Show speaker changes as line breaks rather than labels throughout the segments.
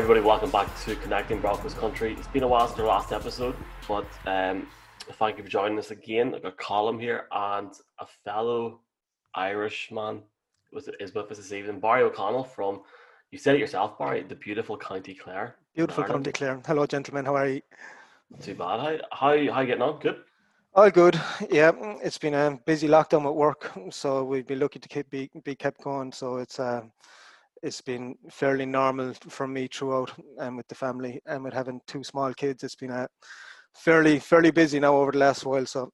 Everybody, welcome back to Connecting Broncos Country. It's been a while since our last episode, but um, thank you for joining us again. I've got Colm here and a fellow Irishman was is with us this evening, Barry O'Connell from you said it yourself, Barry, the beautiful County Clare.
Beautiful County Clare. Hello gentlemen, how are you?
Not too bad. How how how you getting on? Good.
All good. Yeah, it's been a busy lockdown at work, so we'd be lucky to keep be, be kept going. So it's uh, it's been fairly normal for me throughout, and um, with the family, and with having two small kids, it's been a fairly fairly busy now over the last while. So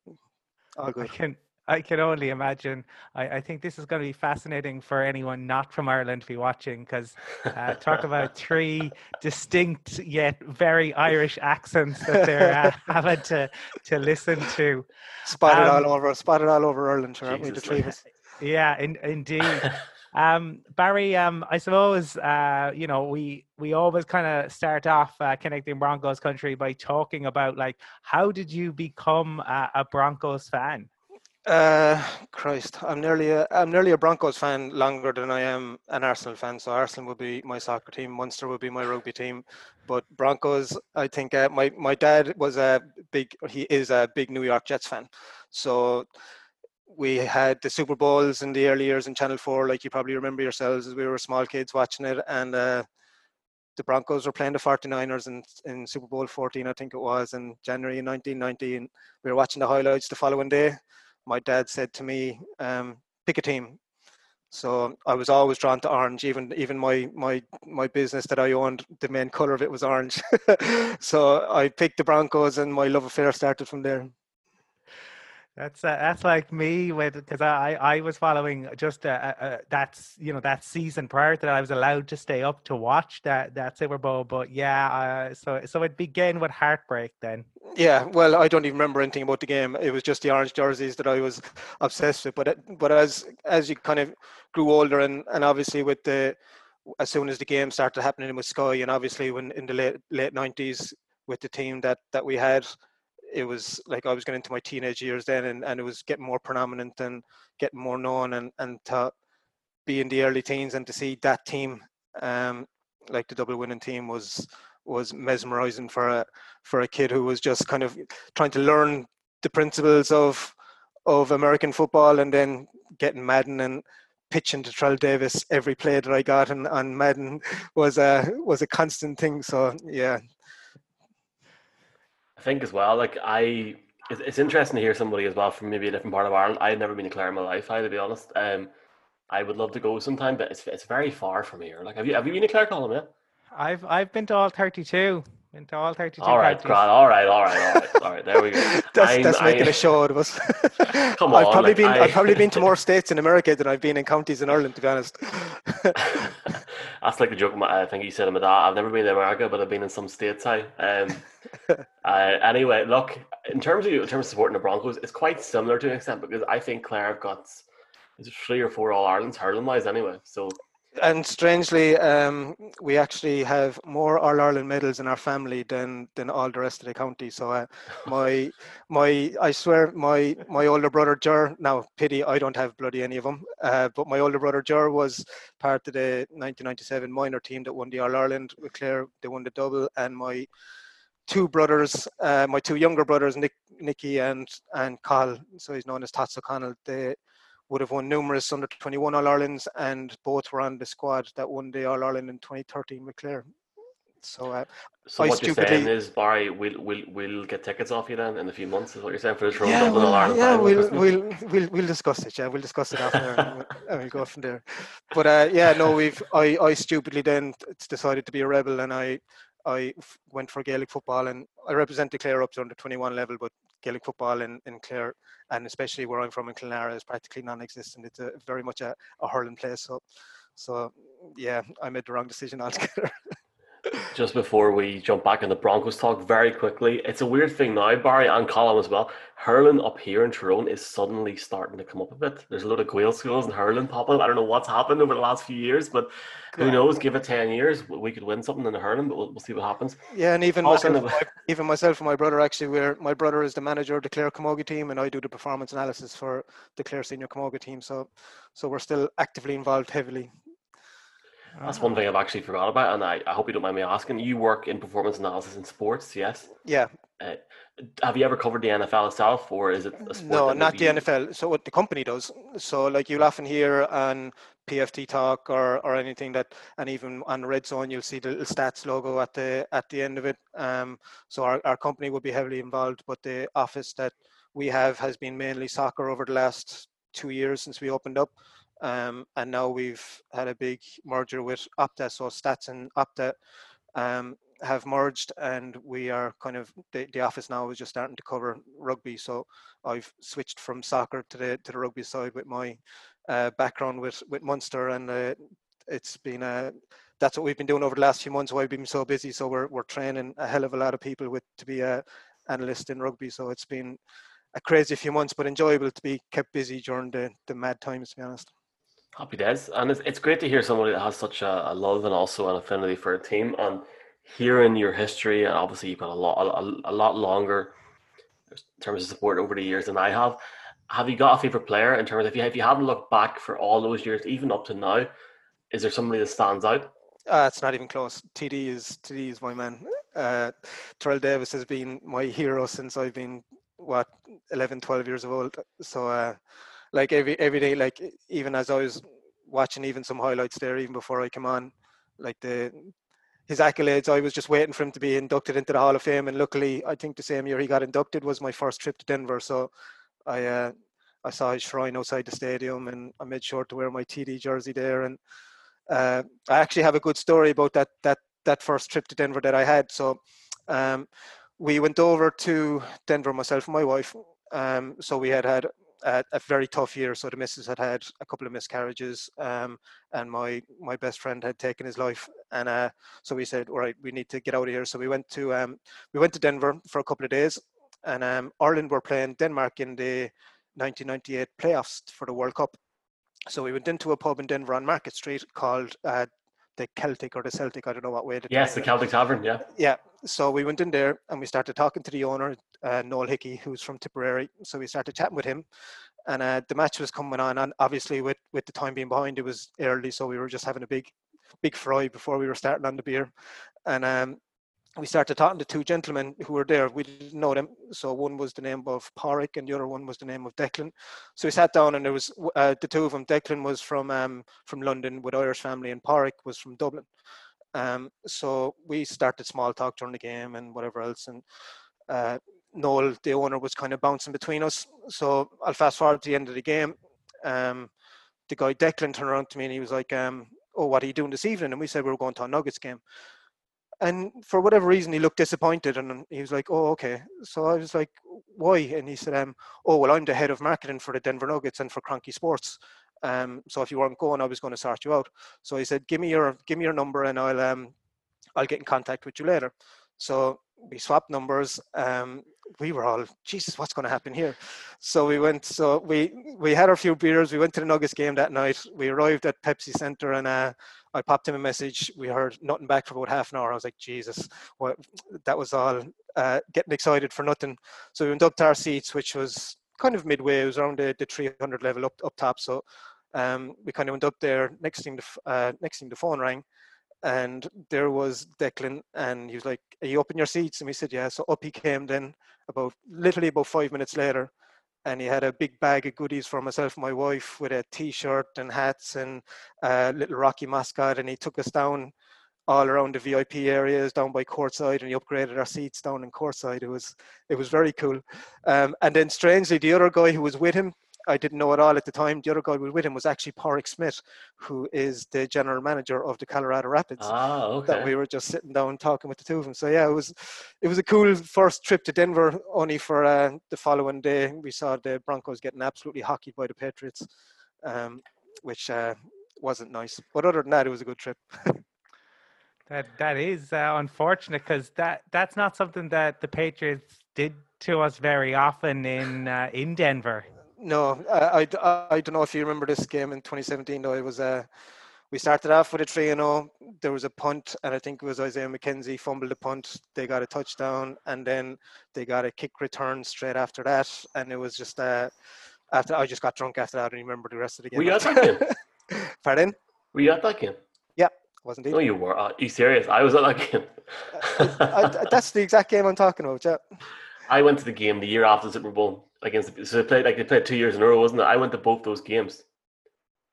all good.
I can I can only imagine. I, I think this is going to be fascinating for anyone not from Ireland to be watching because uh, talk about three distinct yet very Irish accents that they're uh, having to, to listen to.
Spotted um, all over, spotted all over Ireland, aren't we? The three of us.
Yeah, in, indeed. Um, Barry, um, I suppose uh, you know we we always kind of start off uh, connecting Broncos country by talking about like how did you become a, a Broncos fan?
Uh, Christ, I'm nearly a I'm nearly a Broncos fan longer than I am an Arsenal fan. So Arsenal would be my soccer team, Munster would be my rugby team, but Broncos. I think uh, my my dad was a big he is a big New York Jets fan, so we had the Super Bowls in the early years in Channel Four, like you probably remember yourselves as we were small kids watching it, and uh, the Broncos were playing the 49ers in, in Super Bowl 14, I think it was, in January 1990, we were watching the highlights the following day my dad said to me, um, pick a team. So I was always drawn to orange. Even even my my my business that I owned, the main color of it was orange. so I picked the Broncos, and my love affair started from there.
That's uh, that's like me with because I I was following just uh, uh, uh, that's you know that season prior to that I was allowed to stay up to watch that that Super Bowl but yeah uh, so so it began with heartbreak then.
Yeah well I don't even remember anything about the game. It was just the orange jerseys that I was obsessed with but it, but as as you kind of grew older and and obviously with the as soon as the game started happening with Sky and obviously when in the late late nineties with the team that that we had it was like I was getting into my teenage years then, and, and it was getting more predominant and getting more known, and and to be in the early teens and to see that team, um, like the double winning team, was was mesmerizing for a for a kid who was just kind of trying to learn the principles of of American football, and then getting Madden and pitching to Terrell Davis every play that I got and on Madden was a was a constant thing. So yeah,
I think as well, like I, it's, it's interesting to hear somebody as well from maybe a different part of Ireland. I've never been to Clare in my life, I to be honest. Um, I would love to go sometime, but it's it's very far from here. Like, have you have you been to Clare, Colm? Yeah.
I've I've been to all thirty two. Been to all thirty two.
All right, Grant. All right, all right, all right, all right. There we go.
that's, that's making I'm, a show out of us.
Come on,
I've probably
like,
been
I...
have probably been to more states in America than I've been in counties in Ireland. To be honest.
that's like the joke. I think you said to my dad. I've never been to America, but I've been in some states. I. Um, uh, anyway, look. In terms of in terms of supporting the Broncos, it's quite similar to an extent because I think Clare have got three or four All Irelands hurling wise anyway. So
and strangely, um, we actually have more All Ireland medals in our family than than all the rest of the county. So, uh, my my I swear my my older brother Ger. Now, pity I don't have bloody any of them. Uh, but my older brother Ger was part of the 1997 minor team that won the All Ireland with Clare. They won the double, and my two brothers, uh, my two younger brothers, Nick, Nicky and and Carl. So he's known as Tots O'Connell. They would have won numerous under 21 All Irelands, and both were on the squad that won the All Ireland in 2013 with Clare. So, uh,
so I what you're saying is, Barry, we'll, we'll we'll get tickets off you then in a few months. Is what you're saying for the Toronto
yeah,
well?
Yeah, we'll, we'll we'll we'll discuss it. Yeah, we'll discuss it after, and, we'll, and we'll go from there. But uh, yeah, no, we've I I stupidly then decided to be a rebel, and I I went for Gaelic football, and I represented Clare up to under 21 level, but Gaelic football in, in Clare, and especially where I'm from in Clonlara, is practically non-existent. It's a, very much a, a hurling place. So, so yeah, I made the wrong decision altogether.
Just before we jump back in the Broncos talk very quickly, it's a weird thing now, Barry and Colin as well. Hurling up here in Tyrone is suddenly starting to come up a bit. There's a lot of Gael schools and hurling popping up. I don't know what's happened over the last few years, but who knows? Give it 10 years, we could win something in the hurling, but we'll, we'll see what happens.
Yeah, and even myself, my, even myself and my brother actually, we're, my brother is the manager of the Clare Camogie team, and I do the performance analysis for the Clare Senior Camogie team. So, so we're still actively involved heavily
That's one thing I've actually forgot about, and I, I hope you don't mind me asking. You work in performance analysis in sports, yes?
Yeah.
Uh, have you ever covered the NFL itself, or is it a sport?
No, not the NFL. So what the company does. So like you'll often hear on PFT Talk or or anything that, and even on Red Zone, you'll see the little stats logo at the at the end of it. Um, so our, our company will be heavily involved, but the office that we have has been mainly soccer over the last two years since we opened up. Um, and now we've had a big merger with Opta, so Stats and Opta um, have merged, and we are kind of the, the office now is just starting to cover rugby. So I've switched from soccer to the to the rugby side with my uh, background with with Munster, and uh, it's been uh, that's what we've been doing over the last few months. Why we've been so busy. So we're we're training a hell of a lot of people with to be a analyst in rugby. So it's been a crazy few months, but enjoyable to be kept busy during the the mad times. To be honest.
Happy days, and it's, it's great to hear somebody that has such a, a love and also an affinity for a team. And hearing your history, and obviously you've got a lot, a, a lot longer in terms of support over the years than I have. Have you got a favorite player in terms of if you if you haven't looked back for all those years, even up to now, is there somebody that stands out?
Uh, it's not even close. TD is TD is my man. Uh, Terrell Davis has been my hero since I've been what 11, 12 years of old. So uh, like every every day, like even as I was watching even some highlights there, even before I came on, like the his accolades, I was just waiting for him to be inducted into the Hall of Fame, and luckily, I think the same year he got inducted was my first trip to Denver. So I uh, I saw his shrine outside the stadium, and I made sure to wear my TD jersey there. And uh, I actually have a good story about that that that first trip to Denver that I had. So um, we went over to Denver, myself and my wife. Um, so we had had a, very tough year. So the missus had had a couple of miscarriages, um, and my my best friend had taken his life. And uh, so we said, all right, we need to get out of here. So we went to um, we went to Denver for a couple of days, and um, Ireland were playing Denmark in the 1998 playoffs for the World Cup. So we went into a pub in Denver on Market Street called uh, the Celtic or the Celtic. I don't know what way. to
Yes, the. Celtic Tavern. Yeah,
Yeah. So we went in there and we started talking to the owner, uh, Noel Hickey, who's from Tipperary. So we started chatting with him, and uh, the match was coming on. And obviously, with with the time being behind, it was early, so we were just having a big, big fry before we were starting on the beer, and um, we started talking to two gentlemen who were there. We didn't know them. So one was the name of Pádraig and the other one was the name of Declan. So we sat down and there was uh, the two of them. Declan was from um, from London with Irish family and Pádraig was from Dublin. Um, so we started small talk during the game and whatever else. And uh, Noel, the owner, was kind of bouncing between us. So I'll fast forward to the end of the game. Um, the guy Declan turned around to me and he was like, um, "Oh, what are you doing this evening?" And we said we were going to a Nuggets game and for whatever reason he looked disappointed and he was like oh okay. So i was like why? And he said um oh well i'm the head of marketing for the denver nuggets and for Kroenke Sports. Um so if you weren't going i was going to sort you out. So he said give me your give me your number and i'll um i'll get in contact with you later. So we swapped numbers um we were all jesus what's going to happen here? So we went so we we had our few beers we went to the nuggets game that night we arrived at pepsi center and uh I popped him a message. We heard nothing back for about half an hour. I was like, Jesus, what? That was all uh, getting excited for nothing. So we went up to our seats, which was kind of midway. It was around the, the 300 level up up top. So um, we kind of went up there. Next thing, the uh, next thing, the phone rang, and there was Declan, and he was like, "Are you up in your seats?" And we said, "Yeah." So up he came. Then about literally about five minutes later, and he had a big bag of goodies for myself and my wife with a t-shirt and hats and a little Rocky mascot and he took us down all around the VIP areas down by courtside and he upgraded our seats down in courtside. It was it was very cool. Um, and then strangely the other guy who was with him, I didn't know at all at the time, the other guy who was with him was actually Pádraig Smith, who is the general manager of the Colorado Rapids
ah, okay.
that we were just sitting down talking with the two of them. So yeah, it was it was a cool first trip to Denver. Only for uh, the following day, we saw the Broncos getting absolutely hockeyed by the Patriots, um, which uh, wasn't nice. But other than that, it was a good trip.
That that is uh, unfortunate because that that's not something that the Patriots did to us very often in uh, in Denver.
No, I, I, I don't know if you remember this game in 2017. Though it was uh, we started off with a three and zero. There was a punt, and I think it was Isaiah McKenzie fumbled the punt. They got a touchdown, and then they got a kick return straight after that, and it was just uh, after I just got drunk after that and remember the rest of the game.
Were you at that game?
Pardon?
Were you at that game?
Yeah, wasn't
No,
he?
you were. Are you serious? I was at that game.
I, I, that's the exact game I'm talking about. Yeah.
I went to the game the year after the Super Bowl against. The, so they played like they played two years in a row, wasn't it? I went to both those games.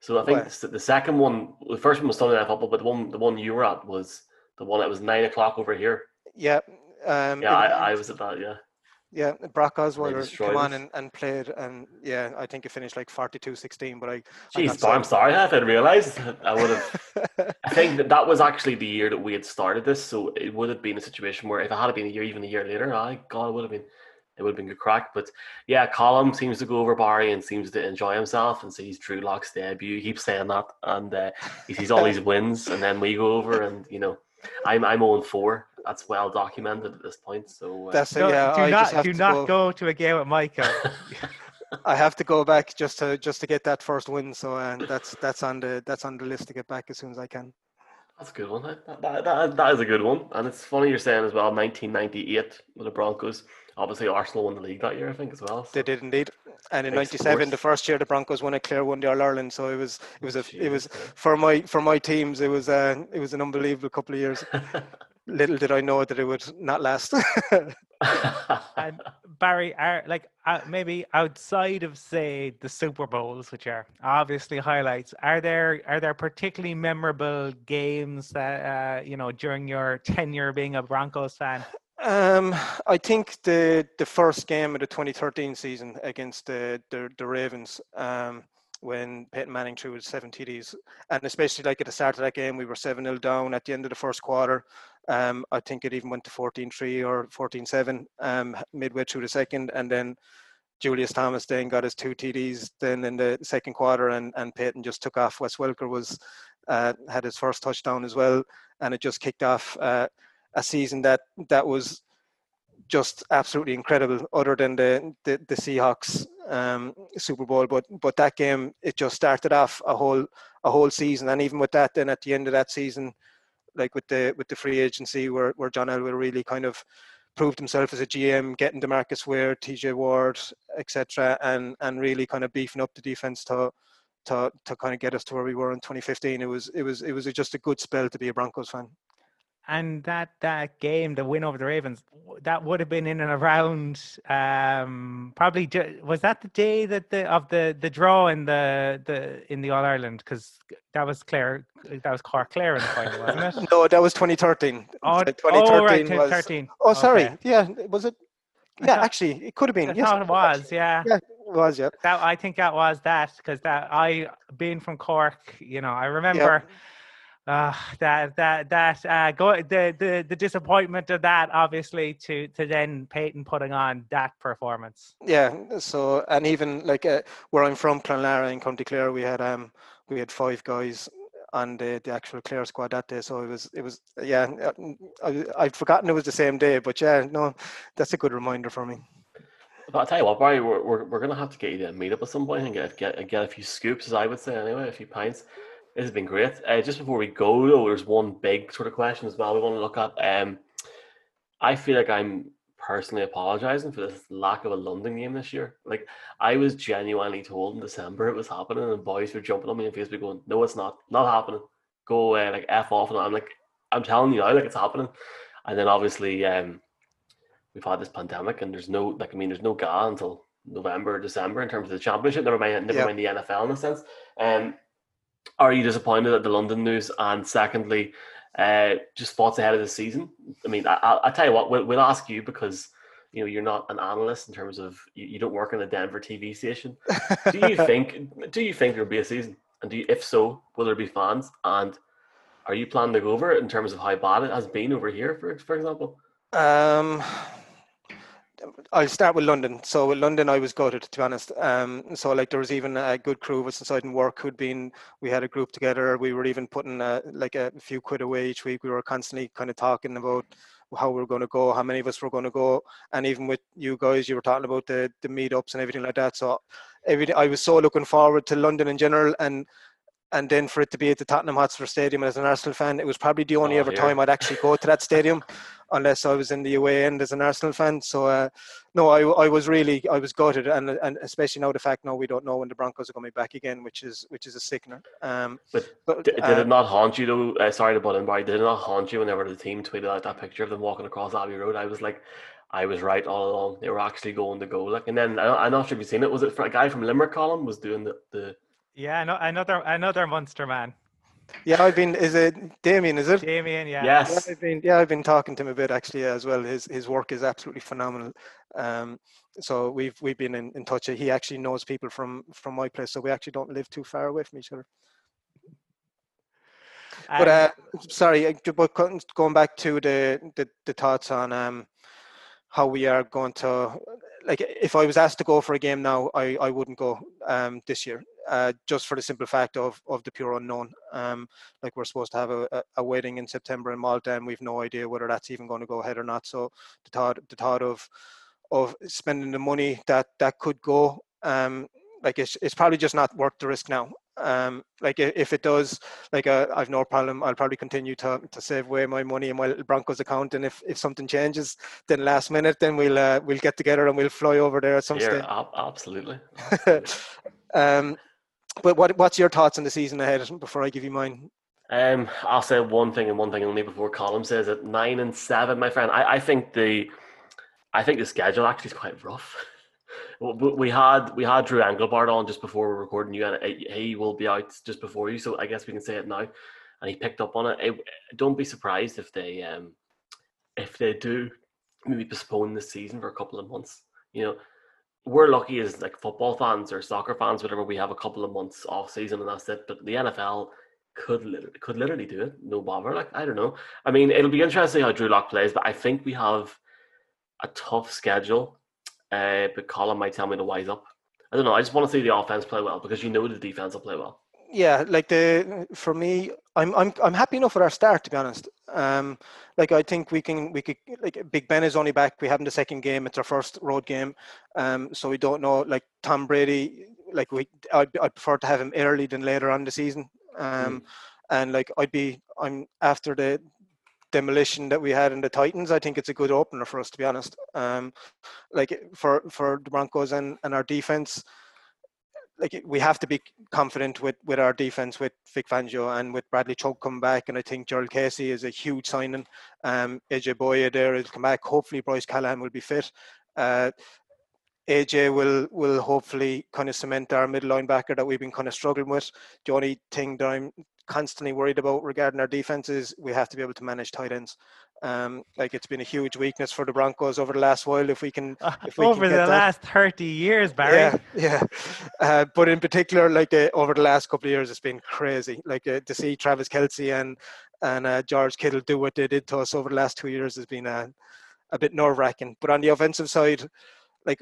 So I think the, the second one, the first one was Sunday Night Football, but the one the one you were at was the one that was nine o'clock over here.
Yeah. Um,
Yeah, I, I was at that. Yeah,
Yeah, Brock Osweiler came on and, and played, and yeah, I think it finished like 42-16, but I,
jeez, I'm
so-
sorry. I hadn't realised. I would have. I think that that was actually the year that we had started this, so it would have been a situation where if it had been a year, even a year later, I God, it would have been, it would have been good crack. But yeah, Colin seems to go over Barry and seems to enjoy himself and sees Drew Lock's debut. He keeps saying that, and uh, he sees all these wins, and then we go over, and you know, I'm I'm 0 4. That's well documented at this point. So uh,
That's it. Yeah,
do
I
not do not
go,
go to a game with Michael.
I have to go back just to just to get that first win. So uh, that's that's on the that's on the list to get back as soon as I can.
That's a good one. That, that, that, that is a good one. And it's funny you're saying as well, 1998 with the Broncos. Obviously, Arsenal won the league that year, I think, as well.
They did indeed. And in '97, the first year the Broncos won a clear one, the All Ireland. So it was it was a it was for my for my teams. It was uh, it was an unbelievable couple of years. Little did I know that it would not last.
and Barry, are like uh, maybe outside of say the Super Bowls, which are obviously highlights, are there are there particularly memorable games that uh, you know during your tenure being a Broncos fan?
Um, I think the the first game of the 2013 season against the the, the Ravens, um, when Peyton Manning threw his seven TDs, and especially like at the start of that game, we were seven 0 down at the end of the first quarter. Um, I think it even went to 14-3 or 14-7 um, midway through the second, and then Julius Thomas then got his two TDs then in the second quarter, and and Peyton just took off. Wes Welker was uh, had his first touchdown as well, and it just kicked off. Uh, a season that that was just absolutely incredible. Other than the the, the Seahawks um, Super Bowl, but but that game it just started off a whole a whole season, and even with that, then at the end of that season, like with the with the free agency, where where John Elway really kind of proved himself as a GM, getting Demarcus Ware, TJ Ward, etc., and and really kind of beefing up the defense to. To, to kind of get us to where we were in 2015, it was it was it was just a good spell to be a Broncos fan.
And that that game, the win over the Ravens, that would have been in and around um, probably was that the day that the of the the draw in the the in the All Ireland because that was Clare that was Cork Clare in the final, wasn't it?
No, that was 2013.
Oh,
2013
oh, right,
was. Oh, sorry.
Okay.
Yeah, was it? Yeah,
thought-
actually, it could have been.
I
yes,
thought it was, yeah.
Yeah, it was. Yeah.
That I think that was that because that I being from Cork, you know, I remember uh, that that that uh, go the, the the disappointment of that obviously to to then Peyton putting on that performance.
Yeah. So, and even like uh, where I'm from, Clonlara in County Clare, we had um we had five guys on the, the actual Clare squad that day. So it was it was yeah. uh, I, I'd forgotten it was the same day, but yeah, no, that's a good reminder for me.
But I'll tell you what, Barry, we're, we're, we're going to have to get you to meet up at some point and get, get, get a few scoops, as I would say, anyway, a few pints. This has been great. Uh, just before we go, though, there's one big sort of question as well we want to look at. Um, I feel like I'm personally apologising for this lack of a London game this year. Like, I was genuinely told in December it was happening, and boys were jumping on me on Facebook going, no, it's not. Not happening. Go away, like, F off. And I'm like, I'm telling you now, like, it's happening. And then obviously, um, we've had this pandemic, and there's no like I mean, there's no GA until November, or December in terms of the championship. Never mind, never
Yeah.
mind the NFL in a sense. Um, are you disappointed at the London news? And secondly, uh, just thoughts ahead of the season. I mean, I, I, I tell you what, we'll, we'll ask you because you know you're not an analyst in terms of you, you don't work in a Denver TV station. Do you think? Do you think there'll be a season? And do you, if so, will there be fans? And are you planning to go over it in terms of how bad it has been over here, for for example?
Um, I'll start with London. So with London, I was gutted to be honest. Um, so like there was even a good crew of us inside in work who'd been. We had a group together. We were even putting uh like a few quid away each week. We were constantly kind of talking about how we were going to go, how many of us were going to go, and even with you guys, you were talking about the the meetups and everything like that. So everything, I was so looking forward to London in general, and and then for it to be at the Tottenham Hotspur Stadium as an Arsenal fan, it was probably the only
Oh,
ever
here.
time I'd actually go to that stadium, unless I was in the away end as an Arsenal fan. So uh, no, I, I was really I was gutted, and and especially now the fact now we don't know when the Broncos are coming back again, which is which is a sickener. Um,
But
but
did
uh,
it not haunt you though? Uh, sorry to butt in, Barry. Did it not haunt you whenever the team tweeted out that picture of them walking across Abbey Road? I was like, I was right all along. They were actually going to go. Like, and then I, I'm not sure if you've seen it. Was it for a guy from Limerick Colm was doing the, the
Yeah, no, another another Munster man,
yeah, I've been. Is it Damien? Is it?
Damien. Yeah.
Yeah,
yes.
I've been yeah, I've been talking to him a bit actually as well. His his work is absolutely phenomenal. Um, so we've we've been in, in touch. He actually knows people from from my place, so we actually don't live too far away from each other. But
Um,
uh, sorry, uh, but going back to the, the the thoughts on um how we are going to like if I was asked to go for a game now, I, I wouldn't go um this year. Uh, just for the simple fact of of the pure unknown. Um, like we're supposed to have a, a, wedding in September in Malta, and we've no idea whether that's even going to go ahead or not. So the thought the thought of of spending the money that that could go, um, like it's it's probably just not worth the risk now. Um, like if it does, like uh, I've no problem. I'll probably continue to to save away my money in my little Broncos account, and if if something changes, then last minute, then we'll uh, we'll get together and we'll fly over there at some
Yeah,
stage.
ab- absolutely. absolutely.
um, but what what's your thoughts on the season ahead before I give you mine?
Um, I'll say one thing and one thing only before Colin says it. Nine and seven, my friend. I, I think the, I think the schedule actually is quite rough. We- had we had Drew Engelbart on just before we we're recording you, and he- he will be out just before you. So I guess we can say it now. And he picked up on it. it don't be surprised if they um, if they do maybe postpone the season for a couple of months. You know, we're lucky as like football fans or soccer fans, whatever. We have a couple of months off season and that's it. But the NFL could literally, could literally do it, no bother. Like I don't know. I mean, it'll be interesting how Drew Lock plays, but I think we have a tough schedule. Uh, but Colin might tell me to wise up. I don't know. I just want to see the offense play well because you know the defense will play well.
Yeah like the for me i'm i'm i'm happy enough with our start to be honest. Um like i think we can we could like big ben is only back. We haven't the second game. It's our first road game. Um so we don't know like tom brady like we i i prefer to have him early than later on the season. Um and like i'd be i'm after the demolition that we had in the titans. I think it's a good opener for us to be honest. Um like for for the broncos and and our defense like we have to be confident with with our defense with Vic Fangio and with Bradley Chubb coming back, and I think Jurrell Casey is a huge signing. Um, AJ Bouye there will come back. Hopefully, Bryce Callahan will be fit. Uh, AJ will will hopefully kind of cement our middle linebacker that we've been kind of struggling with. The only thing that I'm constantly worried about regarding our defense is we have to be able to manage tight ends. Um, like it's been a huge weakness for the Broncos over the last while. If we can if we
over
get
the
that-
last 30 years, Barry.
yeah, yeah. Uh, but in particular, like uh, over the last couple of years, it's been crazy. Like uh, to see Travis Kelce and and uh, George Kittle do what they did to us over the last two years has been uh, a bit nerve wracking. But on the offensive side, like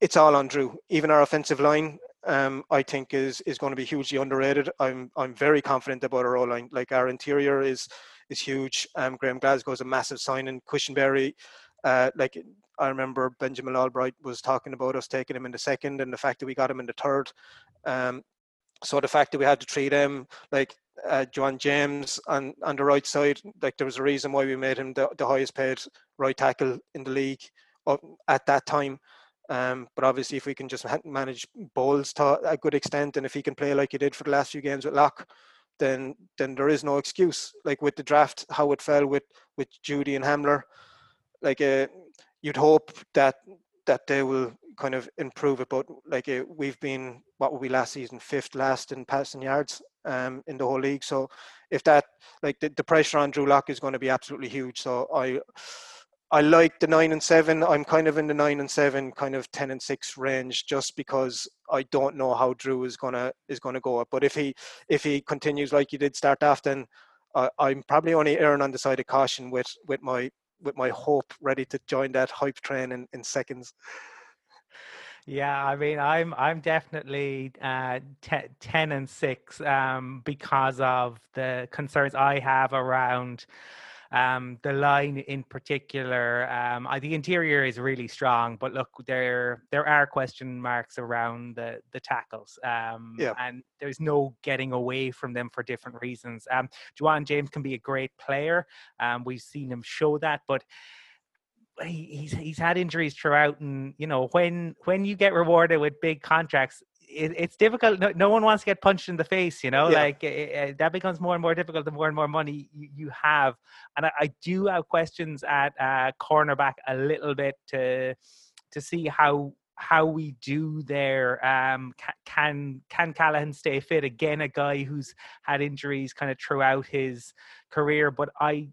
it's all on Drew. Even our offensive line, um, I think is is going to be hugely underrated. I'm I'm very confident about our line. Like our interior is is huge. Um, Graham Glasgow is a massive signing. Cushenberry, uh, like I remember Benjamin Allbright was talking about us taking him in the second, and the fact that we got him in the third. Um, so the fact that we had to treat him like uh, Ja'Wuan James on on the right side, like there was a reason why we made him the, the highest paid right tackle in the league uh, at that time. Um, but obviously, if we can just manage Bolles to a good extent, and if he can play like he did for the last few games with Lock, then then there is no excuse. Like with the draft, how it fell with with Jeudy and Hamler, like uh, you'd hope that that they will kind of improve it. But like uh, we've been, what were we last season? Fifth last in passing yards um, in the whole league. So if that, like the, the pressure on Drew Lock is going to be absolutely huge. So I. I like the nine and seven. I'm kind of in the nine and seven, kind of ten and six range, just because I don't know how Drew is gonna is gonna go up. But if he if he continues like he did start off, then uh, I'm probably only erring on the side of caution with with my with my hope ready to join that hype train in, in seconds.
Yeah, I mean, I'm I'm definitely uh, te- ten and six um, because of the concerns I have around Um, the line in particular, um, I, the interior is really strong, but look, there there are question marks around the the tackles, um,
Yeah.
and there's no getting away from them for different reasons. Um, Ja'Wuan James can be a great player. Um, we've seen him show that, but he's he's had injuries throughout, and you know when when you get rewarded with big contracts, it, it's difficult. No, no one wants to get punched in the face, you know.
Yeah.
Like eh, that becomes more and more difficult the more and more money you, you have. And I, I do have questions at uh, cornerback a little bit to to see how how we do there. Um, can can Callahan stay fit again? A guy who's had injuries kind of throughout his career, but I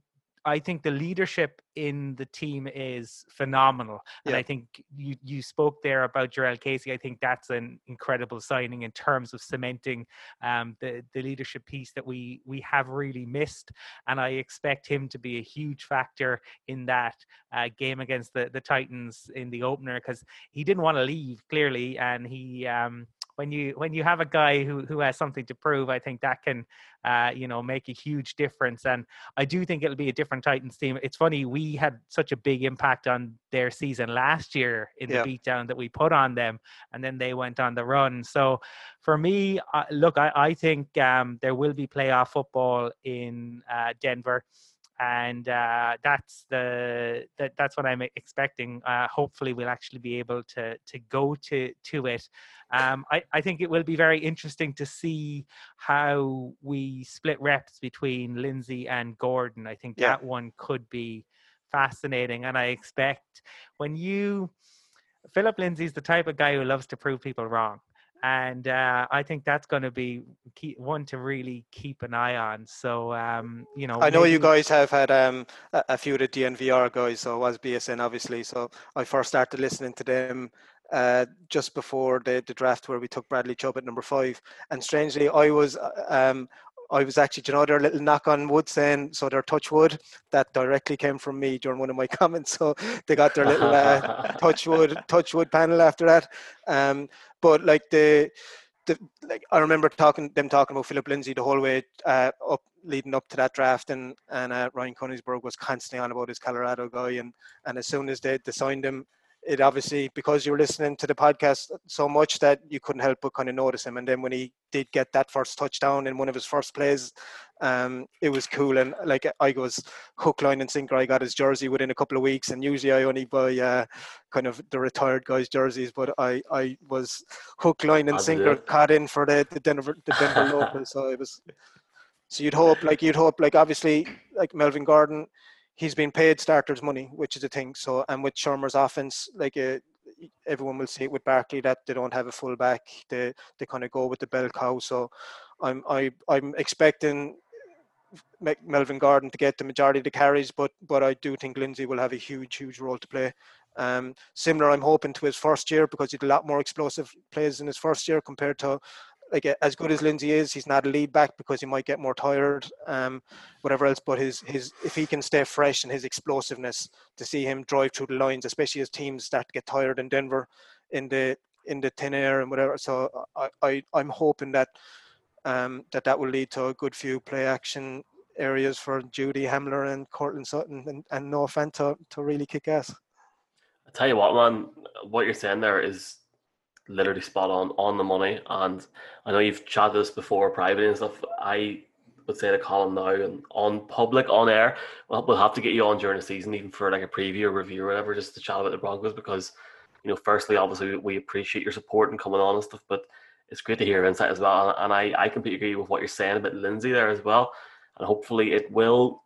I think the leadership in the team is phenomenal, and I think you you spoke there about Jurrell Casey. I think that's an incredible signing in terms of cementing um, the the leadership piece that we we have really missed, and I expect him to be a huge factor in that uh, game against the the Titans in the opener because he didn't want to leave clearly, and he. Um, when you when you have a guy who who has something to prove, I think that can uh, you know make a huge difference. And I do think it'll be a different Titans team. It's funny we had such a big impact on their season last year in
Yeah.
the beatdown that we put on them, and then they went on the run. So for me, uh, look, I, I think um, there will be playoff football in uh, Denver. And uh, that's the that, that's what I'm expecting. Uh, hopefully, we'll actually be able to to go to to it. Um, I, I think it will be very interesting to see how we split reps between Lindsay and Gordon. I think
Yeah.
that one could be fascinating. And I expect when you, Philip Lindsay's the type of guy who loves to prove people wrong. And uh, I think that's going to be key, one to really keep an eye on. So, um, you know,
I know you guys have had um, a, a few of the DNVR guys, so was BSN obviously. So I first started listening to them uh, just before the, the draft where we took Bradley Chubb at number five. And strangely, I was uh, um, I was actually, you know, their little knock on wood saying, so their touch wood, that directly came from me during one of my comments. So they got their little uh, touch wood touch wood panel after that. Um, but like the the like I remember talking them talking about Philip Lindsay the whole way uh, up leading up to that draft, and and uh, Ryan Koenigsberg was constantly on about his Colorado guy, and and as soon as they, they signed him. It obviously because you were listening to the podcast so much that you couldn't help but kind of notice him. And then when he did get that first touchdown in one of his first plays, um, it was cool. And like I was hook, line, and sinker. I got his jersey within a couple of weeks, and usually I only buy uh, kind of the retired guys' jerseys, but I, I was hook, line, and sinker caught in for the, the Denver the Denver local. So it was. So you'd hope, like you'd hope, like obviously, like Melvin Gordon, he's been paid starters money, which is a thing. So and with Shurmur's offense, like uh, everyone will see it with Barkley that they don't have a full back. They they kind of go with the bell cow. So I'm I I'm expecting Melvin Gordon to get the majority of the carries, but but I do think Lindsay will have a huge huge role to play. Um, similar, I'm hoping to his first year because he did a lot more explosive plays in his first year compared to like as good as Lindsay is, he's not a lead back because he might get more tired, um, whatever else. But his his if he can stay fresh and his explosiveness to see him drive through the lines, especially as teams start to get tired in Denver, in the in the thin air and whatever. So I, I I'm hoping that um, that that will lead to a good few play action areas for Jeudy Hamler and Courtland Sutton and, and Noah Fant to, to really kick ass.
I tell you what, man, what you're saying there is literally spot on, on the money. And I know you've chatted this before, private and stuff. I would say to Colin now and on public, on air, well, we'll have to get you on during the season, even for like a preview or review or whatever, just to chat about the Broncos. Because, you know, firstly, obviously, we appreciate your support and coming on and stuff, but it's great to hear your insight as well. And I, I completely agree with what you're saying about Lindsay there as well. And hopefully, it will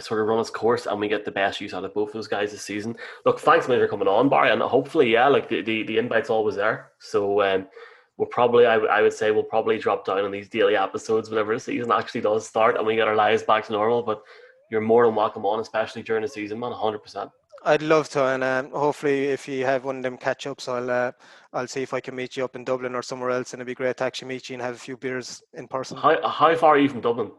sort of run its course and we get the best use out of both those guys this season. Look, thanks man for coming on, Barry, and hopefully, yeah, like the, the, the invite's always there. So um, we'll probably, I, I would say, we'll probably drop down on these daily episodes whenever the season actually does start and we get our lives back to normal. But you're more than welcome on, especially during the season, man, 100%.
I'd love to, and um, hopefully, if you have one of them catch ups, I'll uh, I'll see if I can meet you up in Dublin or somewhere else, and it'd be great to actually meet you and have a few beers in person.
How, how far are you from Dublin?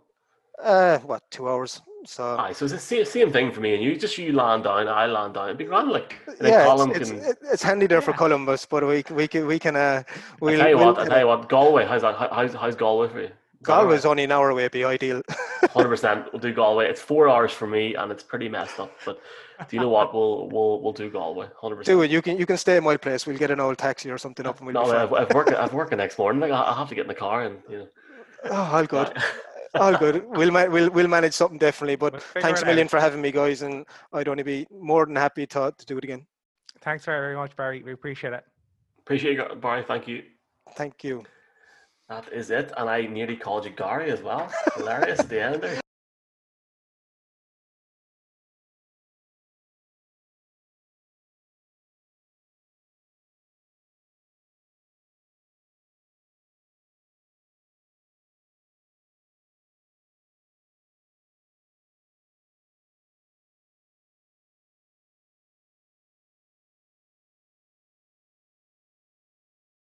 Uh, what two hours? So
Aye, so it's the same, same thing for me and you. Just you land down, I land down. It'd be grand, like. And
yeah, it's,
can.
it's, it's handy there for Columbus, but we can we can we can uh we'll,
tell you
we'll
what, I tell you what, Galway, how's that? How- How's, how's Galway for you?
Galway's only an hour away, be ideal.
hundred percent. We'll do Galway. It's four hours for me, and it's pretty messed up. But do you know what? We'll we'll we'll do Galway. Hundred percent.
Do it. You can you can stay at my place. We'll get an old taxi or something up, and we'll
No. I've, I've work. I've work the next morning. Like, I I have to get in the car and you know.
Oh, all good. All good. We'll ma- we'll we'll manage something definitely. But
We'll
thanks a million
out.
for having me, guys, and I'd only be more than happy to to do it again.
Thanks very much, Barry. We appreciate it.
Appreciate you, Barry. Thank you.
Thank you.
That is it. And I nearly called you Gary as well. Hilarious at the end there.